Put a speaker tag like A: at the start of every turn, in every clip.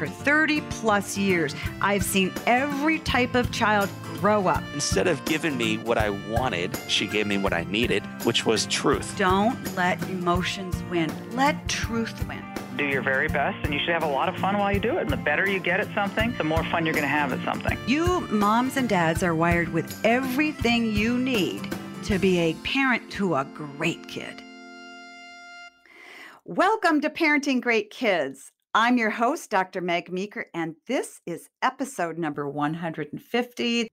A: for 30 plus years. I've seen every type of child grow up.
B: Instead of giving me what I wanted, she gave me what I needed, which was truth.
A: Don't let emotions win, let truth win.
C: Do your very best, and you should have a lot of fun while you do it. And the better you get at something, the more fun you're going to have at something.
A: You moms and dads are wired with everything you need to be a parent to a great kid. Welcome to Parenting Great Kids. I'm your host, Dr. Meg Meeker, and this is episode number 150.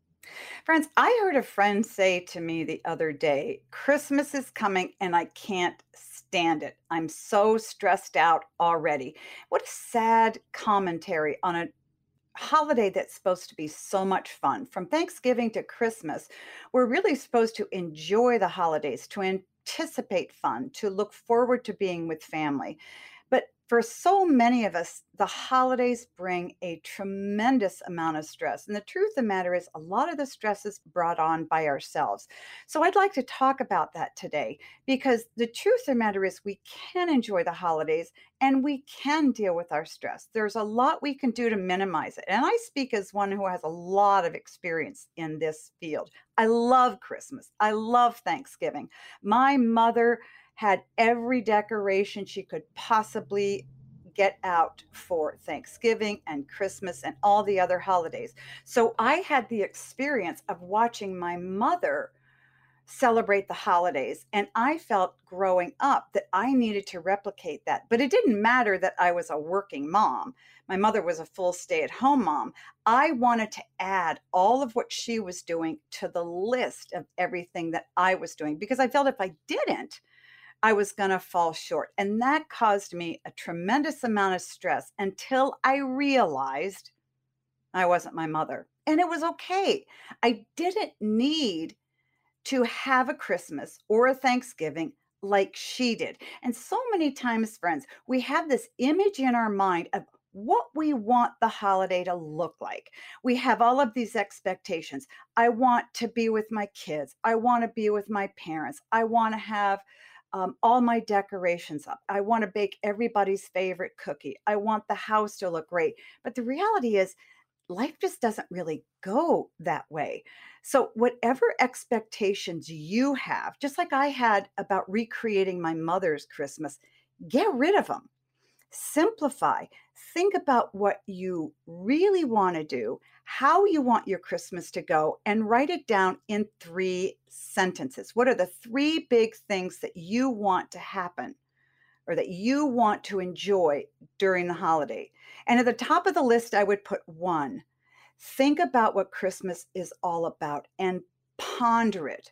A: Friends, I heard a friend say to me the other day, Christmas is coming and I can't stand it. I'm so stressed out already. What a sad commentary on a holiday that's supposed to be so much fun. From Thanksgiving to Christmas, we're really supposed to enjoy the holidays, to anticipate fun, to look forward to being with family. For so many of us, the holidays bring a tremendous amount of stress. And the truth of the matter is, a lot of the stress is brought on by ourselves. So I'd like to talk about that today because the truth of the matter is, we can enjoy the holidays and we can deal with our stress. There's a lot we can do to minimize it. And I speak as one who has a lot of experience in this field. I love Christmas, I love Thanksgiving. My mother had every decoration she could possibly get out for Thanksgiving and Christmas and all the other holidays. So I had the experience of watching my mother celebrate the holidays. And I felt growing up that I needed to replicate that. But it didn't matter that I was a working mom. My mother was a full stay at home mom. I wanted to add all of what she was doing to the list of everything that I was doing because I felt if I didn't, I was going to fall short. And that caused me a tremendous amount of stress until I realized I wasn't my mother. And it was okay. I didn't need to have a Christmas or a Thanksgiving like she did. And so many times, friends, we have this image in our mind of what we want the holiday to look like. We have all of these expectations. I want to be with my kids. I want to be with my parents. I want to have um, all my decorations up. I want to bake everybody's favorite cookie. I want the house to look great. But the reality is, life just doesn't really go that way. So, whatever expectations you have, just like I had about recreating my mother's Christmas, get rid of them. Simplify. Think about what you really want to do, how you want your Christmas to go, and write it down in three sentences. What are the three big things that you want to happen or that you want to enjoy during the holiday? And at the top of the list, I would put one. Think about what Christmas is all about and ponder it,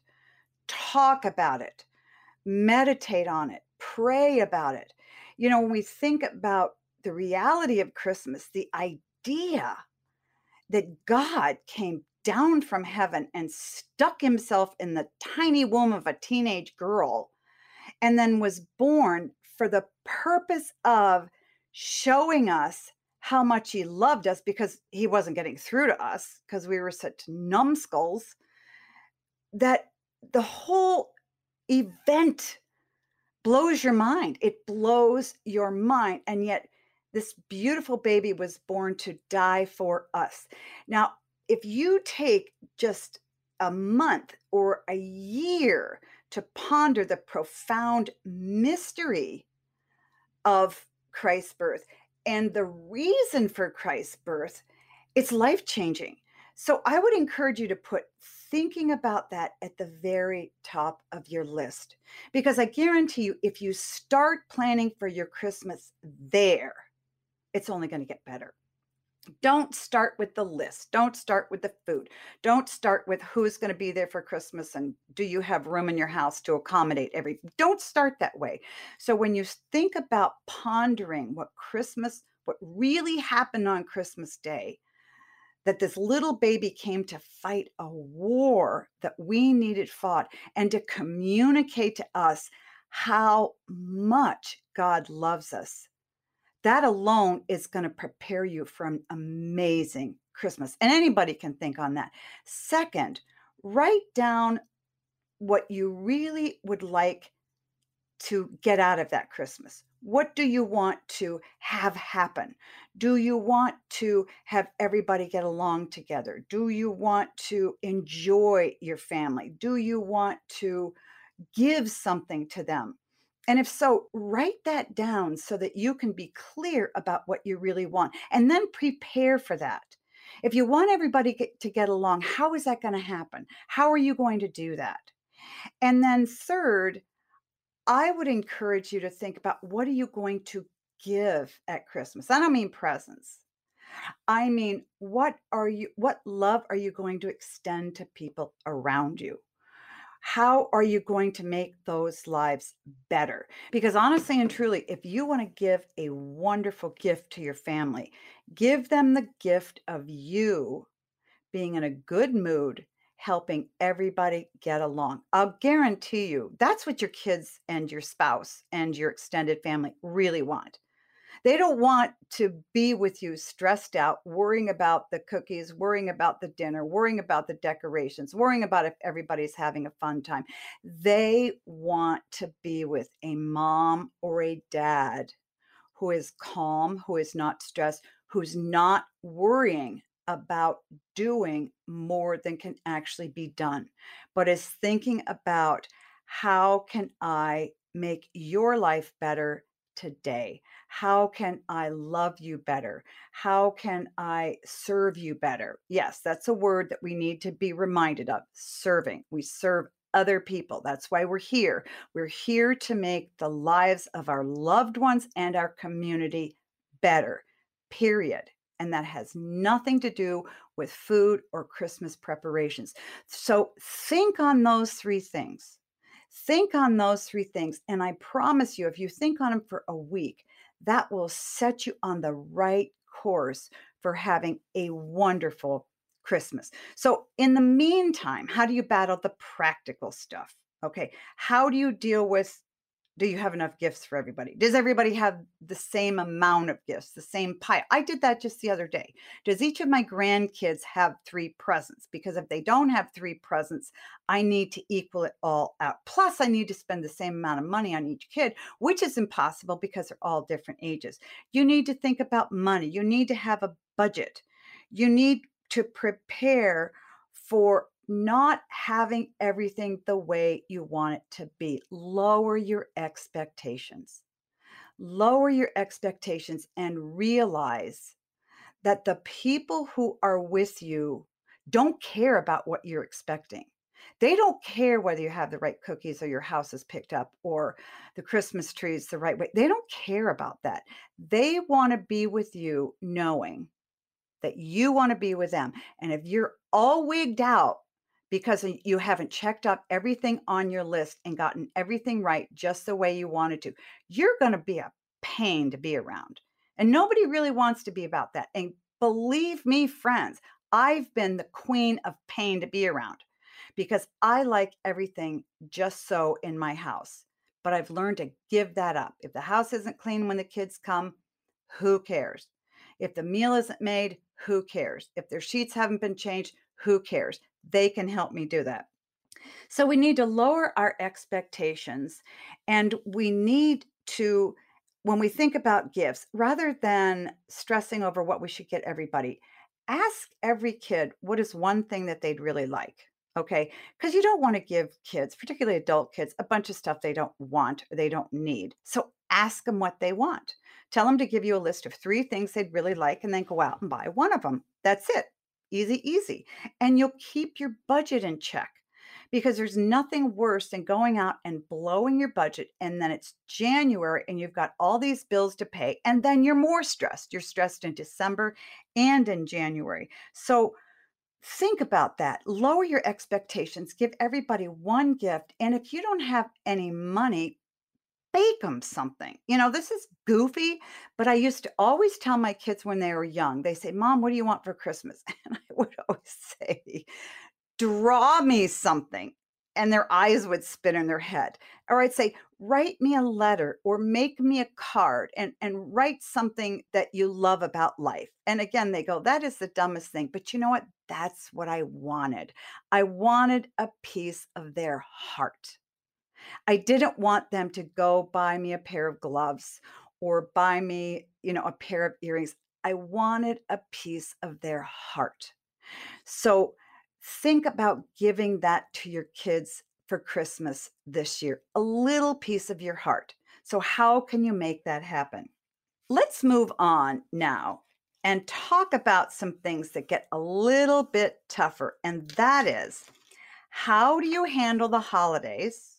A: talk about it, meditate on it, pray about it you know, when we think about the reality of Christmas, the idea that God came down from heaven and stuck himself in the tiny womb of a teenage girl and then was born for the purpose of showing us how much he loved us because he wasn't getting through to us because we were such numbskulls that the whole event blows your mind. It blows your mind. And yet, this beautiful baby was born to die for us. Now, if you take just a month or a year to ponder the profound mystery of Christ's birth and the reason for Christ's birth, it's life changing. So I would encourage you to put thinking about that at the very top of your list. Because I guarantee you, if you start planning for your Christmas there, it's only going to get better. Don't start with the list. Don't start with the food. Don't start with who's going to be there for Christmas and do you have room in your house to accommodate every. Don't start that way. So when you think about pondering what Christmas, what really happened on Christmas Day, that this little baby came to fight a war that we needed fought and to communicate to us how much God loves us. That alone is going to prepare you for an amazing Christmas. And anybody can think on that. Second, write down what you really would like to get out of that Christmas. What do you want to have happen? Do you want to have everybody get along together? Do you want to enjoy your family? Do you want to give something to them? And if so, write that down so that you can be clear about what you really want and then prepare for that. If you want everybody to get along, how is that going to happen? How are you going to do that? And then, third, I would encourage you to think about what are you going to give at Christmas? I don't mean presents. I mean, what are you what love are you going to extend to people around you? How are you going to make those lives better? Because honestly and truly, if you want to give a wonderful gift to your family, give them the gift of you being in a good mood helping everybody get along. I'll guarantee you that's what your kids and your spouse and your extended family really want. They don't want to be with you stressed out, worrying about the cookies, worrying about the dinner, worrying about the decorations, worrying about if everybody's having a fun time. They want to be with a mom or a dad who is calm, who is not stressed, who's not worrying about doing more than can actually be done, but is thinking about how can I make your life better today? How can I love you better? How can I serve you better? Yes, that's a word that we need to be reminded of serving. We serve other people. That's why we're here. We're here to make the lives of our loved ones and our community better, period and that has nothing to do with food or Christmas preparations. So think on those three things. Think on those three things. And I promise you, if you think on them for a week, that will set you on the right course for having a wonderful Christmas. So, in the meantime, how do you battle the practical stuff? Okay. How do you deal with do you have enough gifts for everybody? Does everybody have the same amount of gifts, the same pie? I did that just the other day. Does each of my grandkids have three presents? Because if they don't have three presents, I need to equal it all out. Plus, I need to spend the same amount of money on each kid, which is impossible because they're all different ages. You need to think about money. You need to have a budget. You need to prepare for not having everything the way you want it to be. Lower your expectations. Lower your expectations and realize that the people who are with you don't care about what you're expecting. They don't care whether you have the right cookies or your house is picked up or the Christmas tree is the right way. They don't care about that. They want to be with you knowing that you want to be with them. And if you're all wigged out because you haven't checked up everything on your list and gotten everything right just the way you wanted to. You're going to be a pain to be around. And nobody really wants to be about that. And believe me, friends, I've been the queen of pain to be around because I like everything just so in my house. But I've learned to give that up. If the house isn't clean when the kids come, who cares? If the meal isn't made, who cares? If their sheets haven't been changed, who cares? they can help me do that. So we need to lower our expectations and we need to, when we think about gifts, rather than stressing over what we should get everybody, ask every kid what is one thing that they'd really like. Okay. Because you don't want to give kids, particularly adult kids, a bunch of stuff they don't want or they don't need. So ask them what they want. Tell them to give you a list of three things they'd really like and then go out and buy one of them. That's it. Easy, easy. And you'll keep your budget in check because there's nothing worse than going out and blowing your budget and then it's January and you've got all these bills to pay and then you're more stressed. You're stressed in December and in January. So think about that. Lower your expectations. Give everybody one gift. And if you don't have any money, bake them something. You know, this is goofy, but I used to always tell my kids when they were young, they say, Mom, what do you want for Christmas? And I would always say, Draw me something. And their eyes would spin in their head. Or I'd say, Write me a letter or make me a card and, and write something that you love about life. And again, they go, That is the dumbest thing. But you know what? That's what I wanted. I wanted a piece of their heart. I didn't want them to go buy me a pair of gloves or buy me, you know, a pair of earrings. I wanted a piece of their heart. So think about giving that to your kids for Christmas this year, a little piece of your heart. So, how can you make that happen? Let's move on now and talk about some things that get a little bit tougher. And that is how do you handle the holidays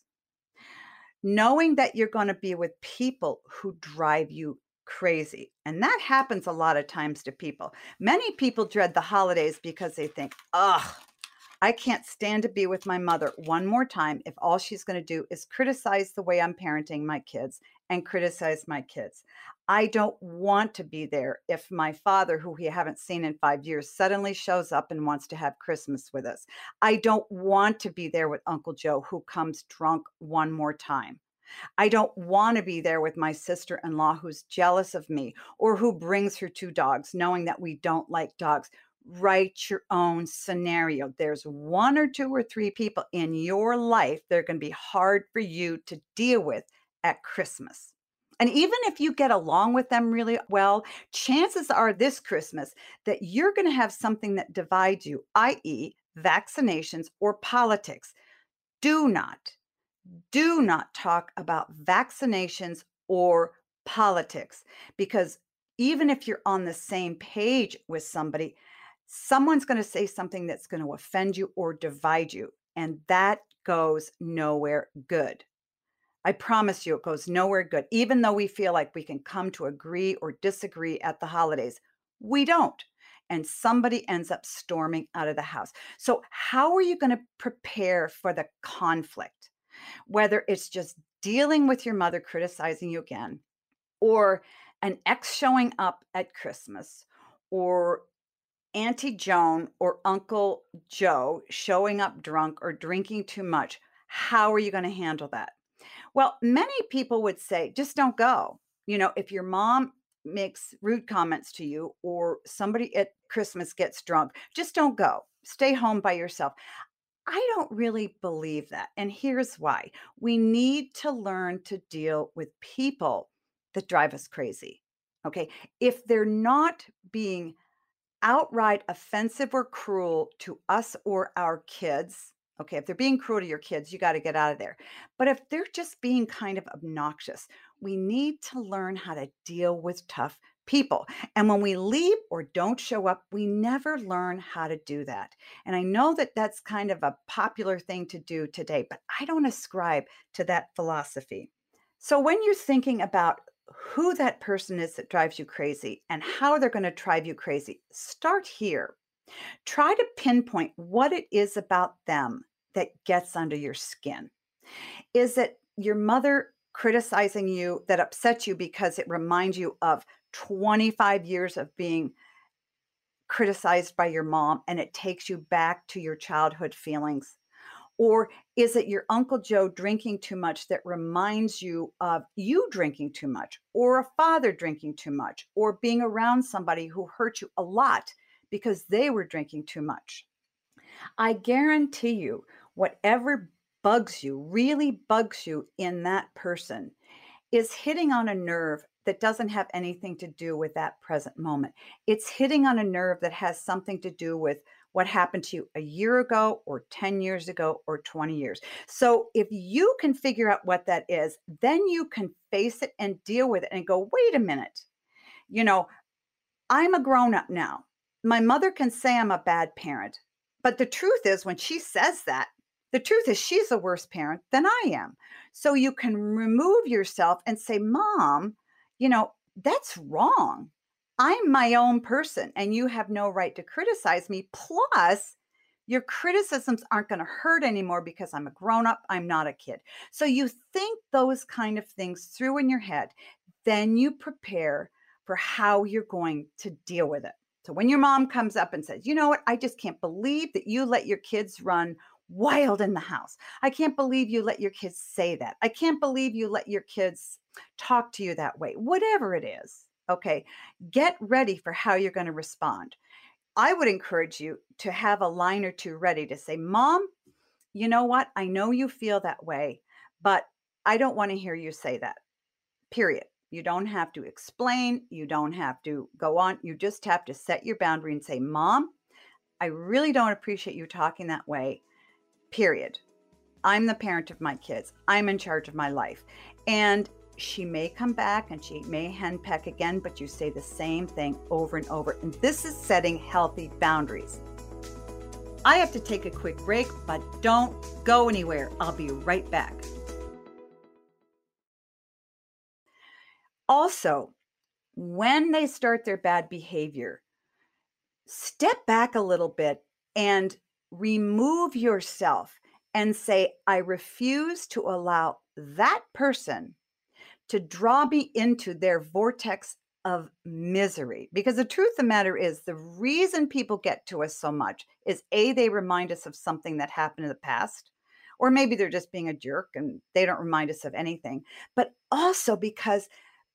A: knowing that you're going to be with people who drive you crazy? And that happens a lot of times to people. Many people dread the holidays because they think, ugh, I can't stand to be with my mother one more time if all she's going to do is criticize the way I'm parenting my kids and criticize my kids. I don't want to be there if my father, who we haven't seen in five years, suddenly shows up and wants to have Christmas with us. I don't want to be there with Uncle Joe, who comes drunk one more time. I don't want to be there with my sister in law who's jealous of me or who brings her two dogs, knowing that we don't like dogs write your own scenario. There's one or two or three people in your life that are going to be hard for you to deal with at Christmas. And even if you get along with them really well, chances are this Christmas that you're going to have something that divides you, i.e., vaccinations or politics. Do not, do not talk about vaccinations or politics because even if you're on the same page with somebody, someone's going to say something that's going to offend you or divide you. And that goes nowhere good. I promise you, it goes nowhere good. Even though we feel like we can come to agree or disagree at the holidays, we don't. And somebody ends up storming out of the house. So, how are you going to prepare for the conflict? Whether it's just dealing with your mother criticizing you again, or an ex showing up at Christmas, or Auntie Joan or Uncle Joe showing up drunk or drinking too much, how are you going to handle that? Well, many people would say, just don't go. You know, if your mom makes rude comments to you or somebody at Christmas gets drunk, just don't go. Stay home by yourself. I don't really believe that. And here's why we need to learn to deal with people that drive us crazy. Okay. If they're not being outright offensive or cruel to us or our kids, okay, if they're being cruel to your kids, you got to get out of there. But if they're just being kind of obnoxious, we need to learn how to deal with tough people. And when we leave or don't show up, we never learn how to do that. And I know that that's kind of a popular thing to do today, but I don't ascribe to that philosophy. So when you're thinking about who that person is that drives you crazy and how they're going to drive you crazy. Start here. Try to pinpoint what it is about them that gets under your skin. Is it your mother criticizing you that upsets you because it reminds you of 25 years of being criticized by your mom and it takes you back to your childhood feelings? Or is it your Uncle Joe drinking too much that reminds you of you drinking too much, or a father drinking too much, or being around somebody who hurt you a lot because they were drinking too much? I guarantee you, whatever bugs you, really bugs you in that person, is hitting on a nerve that doesn't have anything to do with that present moment. It's hitting on a nerve that has something to do with what happened to you a year ago or 10 years ago or 20 years. So if you can figure out what that is, then you can face it and deal with it and go, wait a minute. You know, I'm a grown up now. My mother can say I'm a bad parent. But the truth is, when she says that, the truth is she's a worse parent than I am. So you can remove yourself and say, Mom, you know, that's wrong. I'm my own person and you have no right to criticize me. Plus, your criticisms aren't going to hurt anymore because I'm a grown up, I'm not a kid. So you think those kind of things through in your head, then you prepare for how you're going to deal with it. So when your mom comes up and says, You know what? I just can't believe that you let your kids run wild in the house. I can't believe you let your kids say that. I can't believe you let your kids talk to you that way. Whatever it is Okay, get ready for how you're going to respond. I would encourage you to have a line or two ready to say, Mom, you know what? I know you feel that way, But I don't want to hear you say that. Period. You don't have to explain. You don't have to go on. You just have to set your boundary and say, Mom, I really don't appreciate you talking that way. Period. I'm the parent of my kids. I'm in charge of my life. And she may come back and she may henpeck again, but you say the same thing over and over. And this is setting healthy boundaries. I have to take a quick break, but don't go anywhere. I'll be right back. Also, when they start their bad behavior, step back a little bit and remove yourself and say, I refuse to allow that person to draw me into their vortex of misery. Because the truth of the matter is, the reason people get to us so much is A, they remind us of something that happened in the past, or maybe they're just being a jerk and they don't remind us of anything, but also because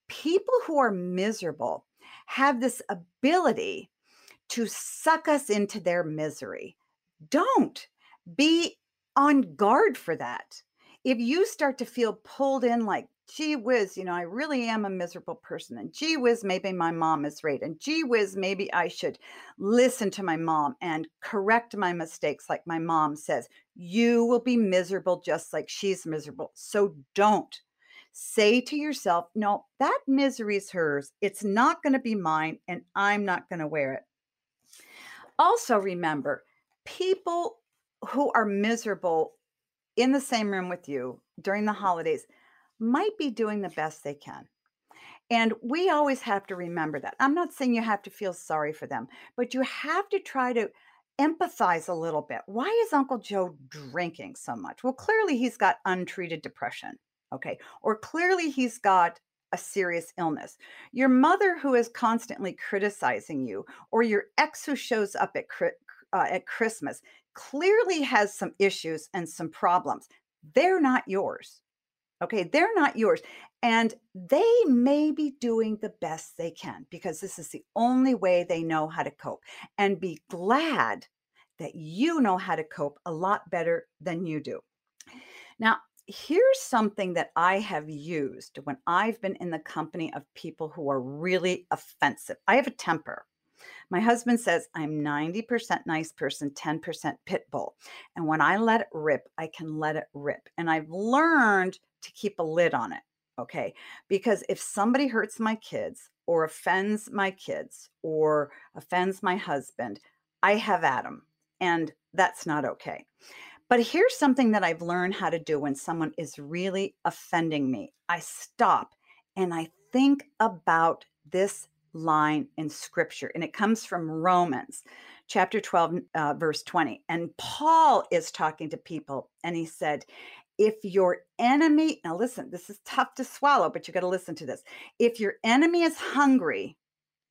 A: people who are miserable have this ability to suck us into their misery. Don't be on guard for that. If you start to feel pulled in like, gee whiz, you know, I really am a miserable person. And gee whiz, maybe my mom is right. And gee whiz, maybe I should listen to my mom and correct my mistakes like my mom says. You will be miserable just like she's miserable. So don't. Say to yourself, no, that misery is hers. It's not going to be mine, and I'm not going to wear it. Also, remember, people who are miserable in the same room with you during the mm-hmm. holidays might be doing the best they can. And we always have to remember that. I'm not saying you have to feel sorry for them, but you have to try to empathize a little bit. Why is Uncle Joe drinking so much? Well, clearly he's got untreated depression. Okay. Or clearly he's got a serious illness. Your mother who is constantly criticizing you, or your ex who shows up at, uh, at Christmas, clearly has some issues and some problems. They're not yours. Okay, they're not yours. And they may be doing the best they can because this is the only way they know how to cope. And be glad that you know how to cope a lot better than you do. Now, here's something that I have used when I've been in the company of people who are really offensive. I have a temper. My husband says I'm 90% nice person, 10% pit bull. And when I let it rip, I can let it rip. And I've learned to keep a lid on it. Okay. Because if somebody hurts my kids or offends my kids or offends my husband, I have at them. And that's not okay. But here's something that I've learned how to do when someone is really offending me I stop and I think about this line in scripture, and it comes from Romans chapter 12, uh, verse 20. And Paul is talking to people, and he said, if your enemy, now listen, this is tough to swallow, but you got to listen to this. If your enemy is hungry,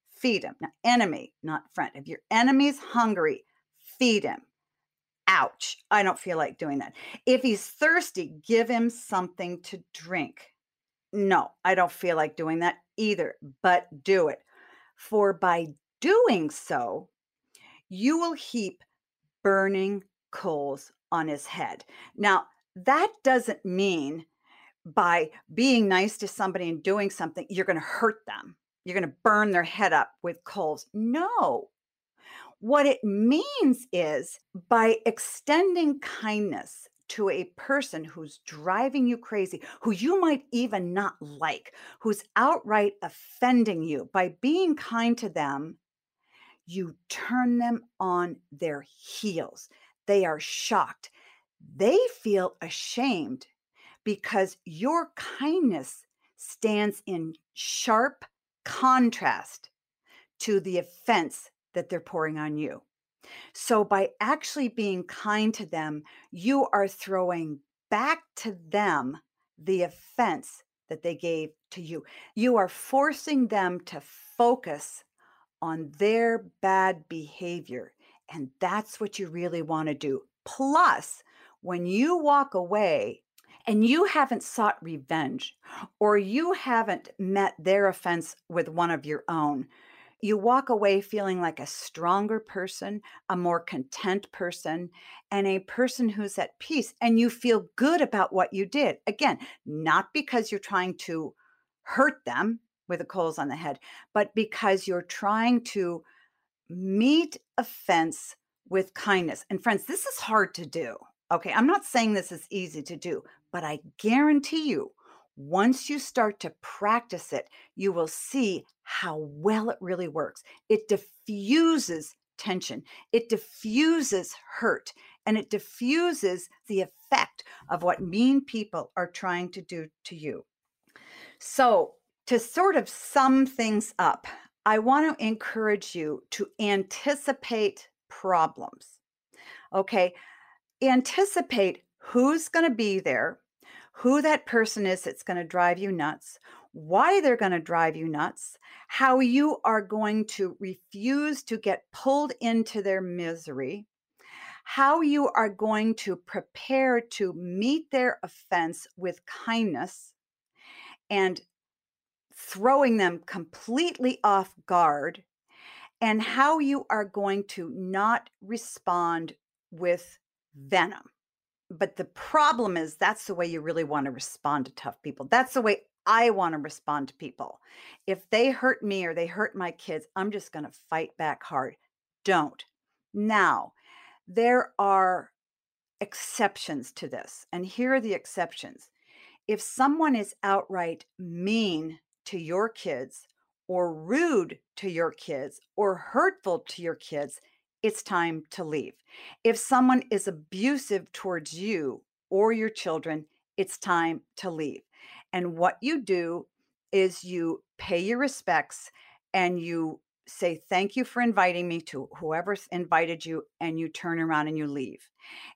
A: feed him. Now, enemy, not friend. If your enemy is hungry, feed him. Ouch. I don't feel like doing that. If he's thirsty, give him something to drink. No, I don't feel like doing that either, but do it. For by doing so, you will heap burning coals on his head. Now, that doesn't mean by being nice to somebody and doing something, you're going to hurt them. You're going to burn their head up with coals. No. What it means is by extending kindness to a person who's driving you crazy, who you might even not like, who's outright offending you, by being kind to them, you turn them on their heels. They are shocked they feel ashamed because your kindness stands in sharp contrast to the offense that they're pouring on you. So, by actually being kind to them, you are throwing back to them the offense that they gave to you. You are forcing them to focus on their bad behavior. And that's what you really want to do. Plus, when you walk away and you haven't sought revenge or you haven't met their offense with one of your own, you walk away feeling like a stronger person, a more content person, and a person who's at peace. And you feel good about what you did. Again, not because you're trying to hurt them with the coals on the head, but because you're trying to meet offense with kindness. And friends, this is hard to do. Okay. I'm not saying this is easy to do, but I guarantee you, once you start to practice it, you will see how well it really works. It diffuses tension, it diffuses hurt, and it diffuses the effect of what mean people are trying to do to you. So, to sort of sum things up, I want to encourage you to anticipate problems. Okay. Anticipate who's going to be there, who that person is that's going to drive you nuts, why they're going to drive you nuts, how you are going to refuse to get pulled into their misery, how you are going to prepare to meet their offense with kindness and throwing them completely off guard, and how you are going to not respond with venom. But the problem is that's the way you really want to respond to tough people. That's the way I want to respond to people. If they hurt me or they hurt my kids, I'm just going to fight back hard. Don't. Now, there are exceptions to this. And here are the exceptions. If someone is outright mean to your kids or rude to your kids or hurtful to your kids, it's time to leave. If someone is abusive towards you or your children, it's time to leave. And what you do is you pay your respects and you say thank you for inviting me to whoever invited you and you turn around and you leave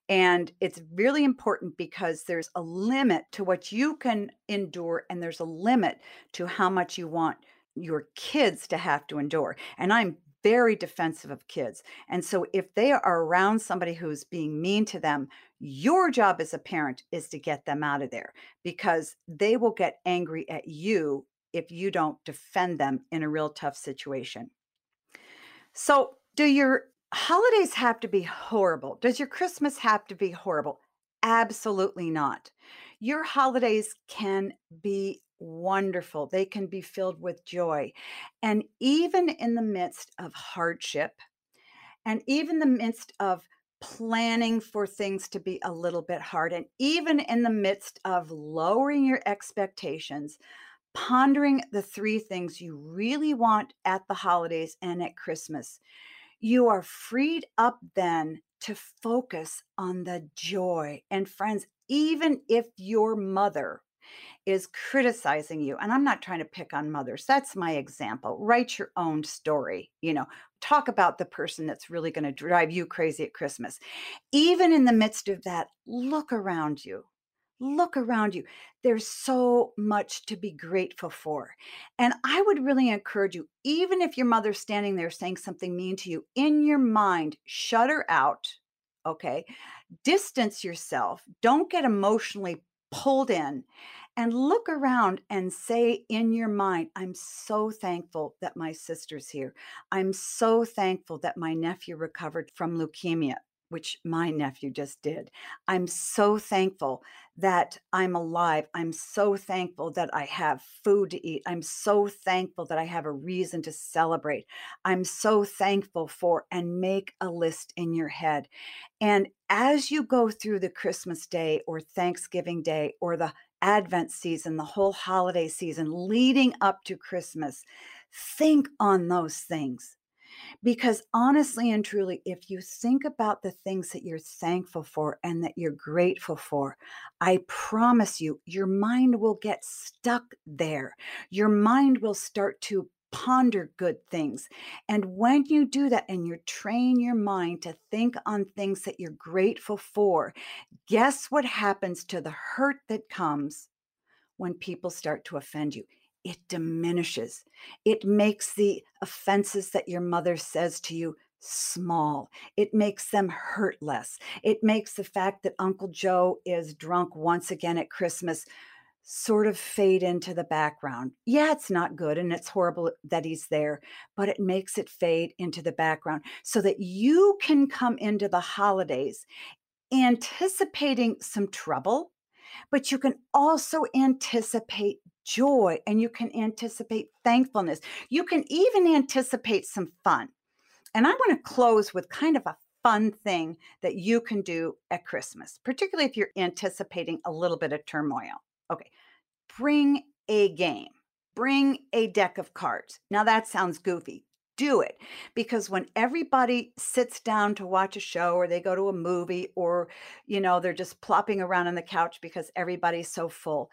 A: and it's really important because there's a limit to what you can endure and there's a limit to how much you want your kids to have to endure and i'm very defensive of kids and so if they are around somebody who's being mean to them your job as a parent is to get them out of there because they will get angry at you if you don't defend them in a real tough situation. So, do your holidays have to be horrible? Does your Christmas have to be horrible? Absolutely not. Your holidays can be wonderful, they can be filled with joy. And even in the midst of hardship, and even the midst of planning for things to be a little bit hard, and even in the midst of lowering your expectations, pondering the three things you really want at the holidays and at Christmas, you are freed up then to focus on the joy. And friends, even if your mother is criticizing you, and I'm not trying to pick on mothers, that's my example. Write your own story, you know, talk about the person that's really going to drive you crazy at Christmas. Even in the midst of that, look around you look around you. There's so much to be grateful for. And I would really encourage you, even if your mother's standing there saying something mean to you, in your mind, shut her out. Okay. Distance yourself. Don't get emotionally pulled in and look around and say in your mind, I'm so thankful that my sister's here. I'm so thankful that my nephew recovered from leukemia which my nephew just did. I'm so thankful that I'm alive. I'm so thankful that I have food to eat. I'm so thankful that I have a reason to celebrate. I'm so thankful for, and make a list in your head. And as you go through the Christmas day or Thanksgiving day or the Advent season, the whole holiday season leading up to Christmas, think on those things because honestly and truly, if you think about the things that you're thankful for and that you're grateful for, I promise you, your mind will get stuck there. Your mind will start to ponder good things. And when you do that and you train your mind to think on things that you're grateful for, guess what happens to the hurt that comes when people start to offend you? It diminishes. It makes the offenses that your mother says to you small. It makes them hurt less. It makes the fact that Uncle Joe is drunk once again at Christmas sort of fade into the background. Yeah, it's not good and it's horrible that he's there, but it makes it fade into the background so that you can come into the holidays anticipating some trouble, but you can also anticipate joy and you can anticipate thankfulness. You can even anticipate some fun. And I want to close with kind of a fun thing that you can do at Christmas, particularly if you're anticipating a little bit of turmoil. Okay, bring a game, bring a deck of cards. Now that sounds goofy. Do it because when everybody sits down to watch a show or they go to a movie or, you know, they're just plopping around on the couch because everybody's so full,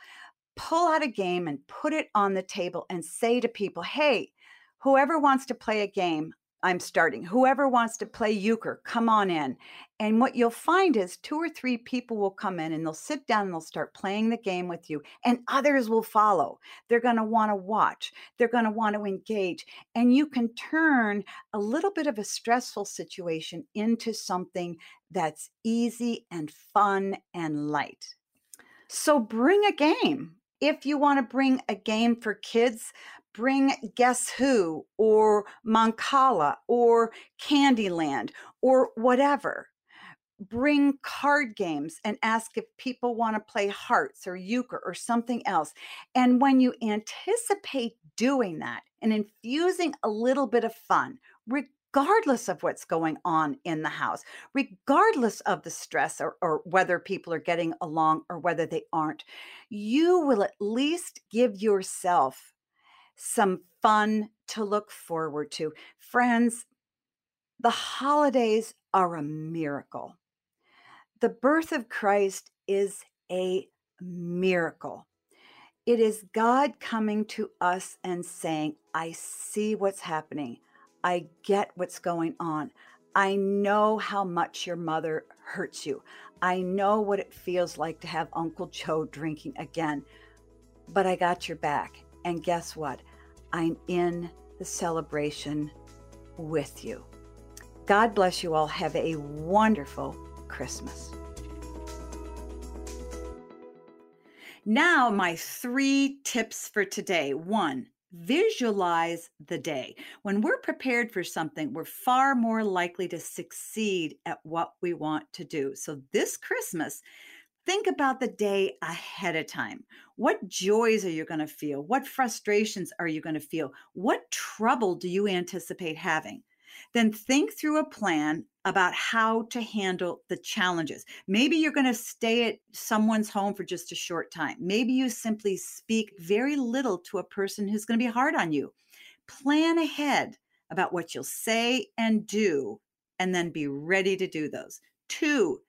A: pull out a game and put it on the table and say to people, hey, whoever wants to play a game, I'm starting. Whoever wants to play euchre, come on in. And what you'll find is two or three people will come in and they'll sit down and they'll start playing the game with you, and others will follow. They're going to want to watch, they're going to want to engage. And you can turn a little bit of a stressful situation into something that's easy and fun and light. So bring a game. If you want to bring a game for kids, bring Guess Who or Mancala or Candyland or whatever. Bring card games and ask if people want to play hearts or euchre or something else. And when you anticipate doing that and infusing a little bit of fun, regardless of what's going on in the house, regardless of the stress or, or, whether people are getting along or whether they aren't, you will at least give yourself some fun to look forward to. Friends, the holidays are a miracle. The birth of Christ is a miracle. It is God coming to us and saying, I see what's happening. I get what's going on. I know how much your mother hurts you. I know what it feels like to have Uncle Joe drinking again, but I got your back. And guess what? I'm in the celebration with you. God bless you all. Have a wonderful Christmas. Now, my three tips for today. One, visualize the day. When we're prepared for something, we're far more likely to succeed at what we want to do. So, this Christmas, Think about the day ahead of time. What joys are you going to feel? What frustrations are you going to feel? What trouble do you anticipate having? Then think through a plan about how to handle the challenges. Maybe you're going to stay at someone's home for just a short time. Maybe you simply speak very little to a person who's going to be hard on you. Plan ahead about what you'll say and do, and then be ready to do those. Two,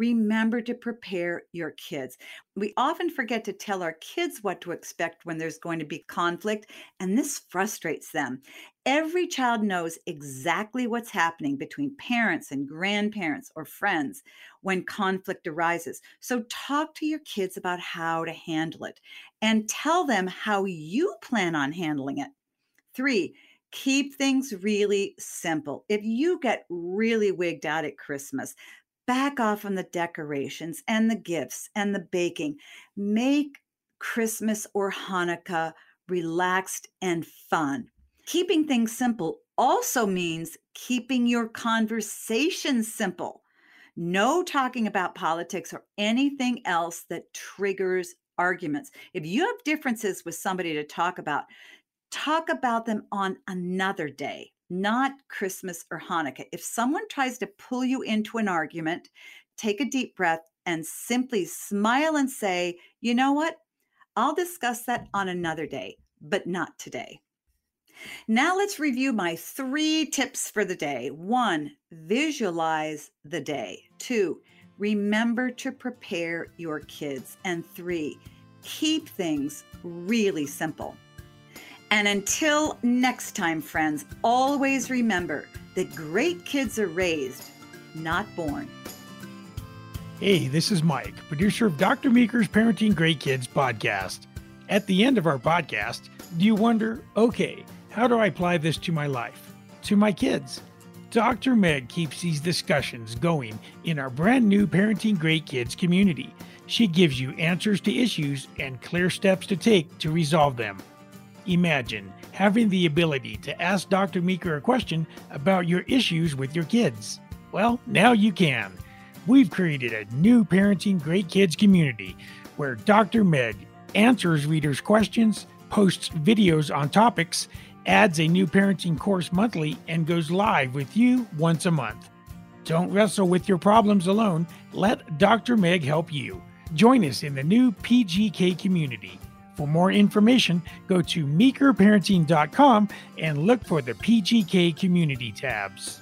A: remember to prepare your kids. We often forget to tell our kids what to expect when there's going to be conflict, and this frustrates them. Every child knows exactly what's happening between parents and grandparents or friends when conflict arises. So, talk to your kids about how to handle it and tell them how you plan on handling it. Three, keep things really simple. If you get really wigged out at Christmas, back off on the decorations and the gifts and the baking. Make Christmas or Hanukkah relaxed and fun. Keeping things simple also means keeping your conversation simple. No talking about politics or anything else that triggers arguments. If you have differences with somebody to talk about, talk about them on another day not Christmas or Hanukkah. If someone tries to pull you into an argument, take a deep breath and simply smile and say, you know what? I'll discuss that on another day, but not today. Now let's review my three tips for the day. One, visualize the day. Two, remember to prepare your kids. And three, keep things really simple. And until next time, friends, always remember that great kids are raised, not born.
D: Hey, this is Mike, producer of Dr. Meeker's Parenting Great Kids podcast. At the end of our podcast, do you wonder, okay, how do I apply this to my life, to my kids? Dr. Meg keeps these discussions going in our brand new Parenting Great Kids community She gives you answers to issues and clear steps to take to resolve them. Imagine having the ability to ask Dr. Meeker a question about your issues with your kids. Well, now you can. We've created a new Parenting Great Kids community where Dr. Meg answers readers' questions, posts videos on topics, adds a new parenting course monthly, and goes live with you once a month. Don't wrestle with your problems alone. Let Dr. Meg help you. Join us in the new PGK community. For more information, go to meekerparenting.com and look for the PGK community tabs.